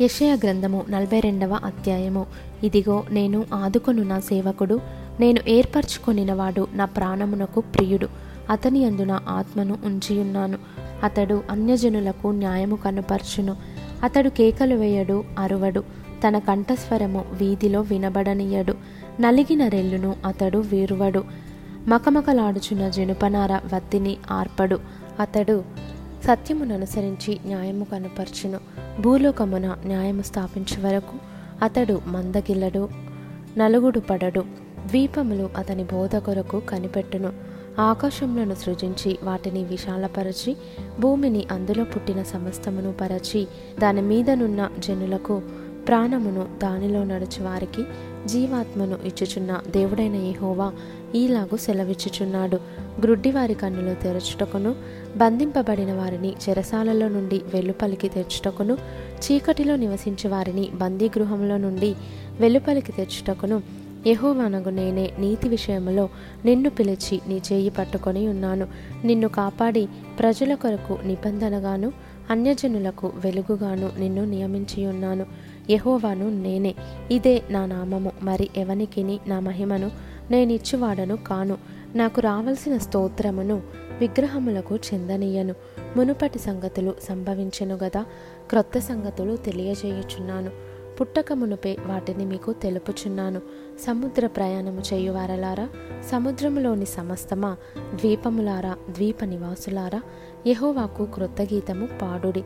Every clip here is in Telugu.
యషయ గ్రంథము నలభై రెండవ అధ్యాయము. ఇదిగో నేను ఆదుకొను నా సేవకుడు నేను ఏర్పరచుకొనినవాడు నా ప్రాణమునకు ప్రియుడు. అతని అందున ఆత్మను ఉంచియున్నాను. అతడు అన్యజనులకు న్యాయము కనుపర్చును. అతడు కేకలు వేయడు అరువడు. తన కంఠస్వరము వీధిలో వినబడనీయడు. నలిగిన రెల్లును అతడు వీరువడు. మకమకలాడుచున్న జనుపనార వత్తిని ఆర్పడు. అతడు సత్యమును అనుసరించి న్యాయము కనుపర్చును. భూలోకమున న్యాయము స్థాపించే వరకు అతడు మందగిల్లడు నలుగుడు పడడు. ద్వీపములు అతని బోధ కొరకు కనిపెట్టును. ఆకాశములను సృజించి వాటిని విశాలపరచి భూమిని అందులో పుట్టిన సమస్తమును పరచి దాని మీదనున్న జనులకు ప్రాణమును దానిలో నడుచు వారికి జీవాత్మను ఇచ్చుచున్న దేవుడైన యహోవా ఈలాగు సెలవిచ్చుచున్నాడు. గ్రుడ్డివారి కన్నులు తెరచుటకును బంధింపబడిన వారిని చెరసాలలో నుండి వెలుపలికి తెచ్చుటకును చీకటిలో నివసించే వారిని బందీగృహంలో నుండి వెలుపలికి తెచ్చుటకును యహోవానగు నేనే నీతి విషయంలో నిన్ను పిలిచి నీ చేయి పట్టుకొని ఉన్నాను. నిన్ను కాపాడి ప్రజల కొరకు నిబంధనగాను అన్యజనులకు వెలుగుగాను నిన్ను నియమించి ఉన్నాను. యహోవాను నేనే. ఇదే నా నామము. మరి ఎవనికిని నా మహిమను నేనిచ్చువాడను కాను. నాకు రావలసిన స్తోత్రమును విగ్రహములకు చెందనీయను. మునుపటి సంగతులు సంభవించెను గదా క్రొత్త సంగతులు తెలియజేయుచున్నాను. పుట్టక మునుపే వాటిని మీకు తెలుపుచున్నాను. సముద్ర ప్రయాణము చేయువారలారా? సముద్రములోని సమస్తమా? ద్వీపములారా? ద్వీప నివాసులారా? యహోవాకు క్రొత్త గీతము పాడుడి.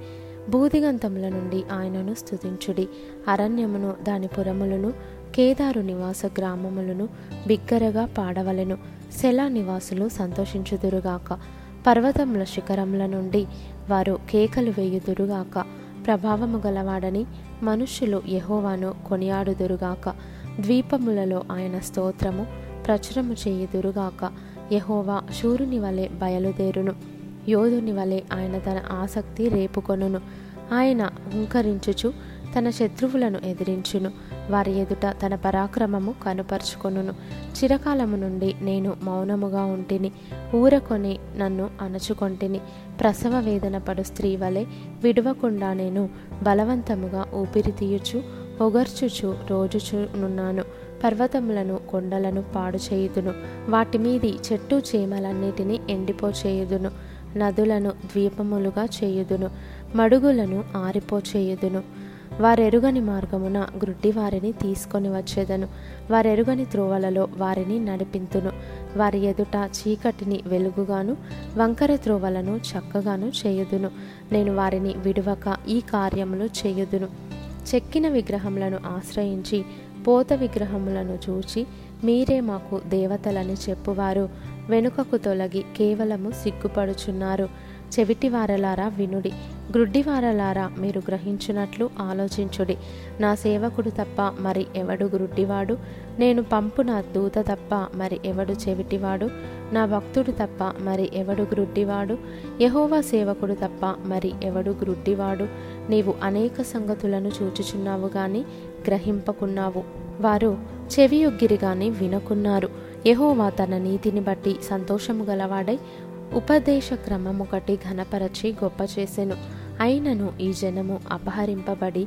భూదిగంతముల నుండి ఆయనను స్తుతించుడి. అరణ్యమును దాని పురములను కేదారు నివాస గ్రామములను బిగ్గరగా పాడవలెను. సెలా నివాసులు సంతోషించుదురుగాక. పర్వతముల శిఖరముల నుండి వారు కేకలు వేయుదురుగాక. ప్రభావము గలవాడని మనుష్యులు యహోవాను కొనియాడుదురుగాక. ద్వీపములలో ఆయన స్తోత్రము ప్రచురము చేయుదురుగాక. యహోవా శూరుని వలె బయలుదేరును. యోధుని వలె ఆయన తన ఆసక్తి రేపుకొనును. ఆయన హుంకరించుచు తన శత్రువులను ఎదిరించును. వారి ఎదుట తన పరాక్రమము కనుపరుచుకొనును. చిరకాలము నుండి నేను మౌనముగా ఉంటిని. ఊరకొని నన్ను అణచుకొంటిని. ప్రసవ వేదన పడు స్త్రీ వలె విడవకుండా నేను బలవంతముగా ఊపిరి తీయుచు ఒగర్చుచు రోజుచునున్నాను. పర్వతములను కొండలను పాడు చేయుదును వాటి మీది చెట్టు చీమలన్నిటినీ ఎండిపోచేయుదును. నదులను ద్వీపములుగా చేయుదును మడుగులను ఆరిపోచేయుదును. వారెరుగని మార్గమున గ్రుడ్డి వారిని తీసుకొని వచ్చేదను. వారెరుగని త్రోవలలో వారిని నడిపింతును. వారి ఎదుట చీకటిని వెలుగుగాను వంకర త్రోవలను చక్కగాను చేయుదును. నేను వారిని విడువక ఈ కార్యములు చేయుదును. చెక్కిన విగ్రహములను ఆశ్రయించి పోత విగ్రహములను చూచి మీరే మాకు దేవతలని చెప్పువారు. వెనుకకు తొలగి కేవలము సిగ్గుపడుచున్నారు. చెవిటివారలారా వినుడి. గ్రుడ్డివారలారా మీరు గ్రహించినట్లు ఆలోచించుడి. నా సేవకుడు తప్ప మరి ఎవడు గ్రుడ్డివాడు? నేను పంపు నా దూత తప్ప మరి ఎవడు చెవిటివాడు? నా భక్తుడు తప్ప మరి ఎవడు గ్రుడ్డివాడు? యహోవా సేవకుడు తప్ప మరి ఎవడు గ్రుడ్డివాడు? నీవు అనేక సంగతులను చూచుచున్నావు గాని గ్రహింపకున్నావు. వారు చెవియొగ్గిరిగాని వినుకున్నారు వినకున్నారు. యహోవా తన నీతిని బట్టి సంతోషము గలవాడై ఉపదేశ క్రమమొకటి ఘనపరచి గొప్ప చేసెను. అయినను ఈ జనము అపహరింపబడి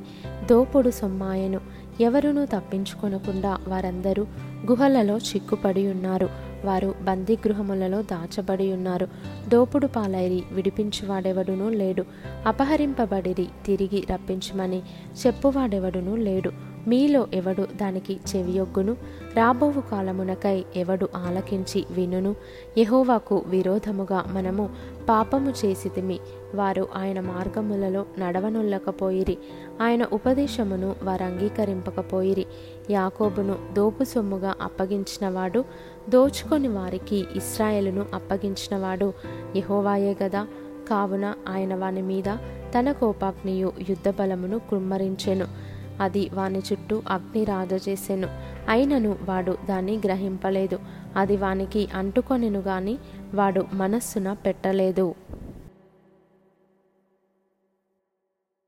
దోపుడు సొమ్మాయను. ఎవరునూ తప్పించుకొనకుండా వారందరూ గుహలలో చిక్కుపడి ఉన్నారు. వారు బందీగృహములలో దాచబడి ఉన్నారు. దోపుడు పాలైరి విడిపించువాడెవడునూ లేడు. అపహరింపబడిరి తిరిగి రప్పించమని చెప్పువాడెవడునూ లేడు. మీలో ఎవడు దానికి చెవియొగ్గును? రాబోవు కాలమునకై ఎవడు ఆలకించి వినును? యహోవాకు విరోధముగా మనము పాపము చేసితిమి. వారు ఆయన మార్గములలో నడవనొల్లకపోయిరి. ఆయన ఉపదేశమును వారు అంగీకరింపకపోయిరి యాకోబును దోపు సొమ్ముగా అప్పగించినవాడు దోచుకొని వారికి ఇస్రాయేలును అప్పగించినవాడు యహోవాయే గదా. కావున ఆయన వాని మీద తన కోపాగ్నియు యుద్ధ బలమును కుమ్మరించెను. అది వాని చుట్టూ అగ్ని రాజచేసెను అయినను వాడు దాన్ని గ్రహింపలేదు. అది వానికి అంటుకొనెను గాని వాడు మనస్సున పెట్టలేదు.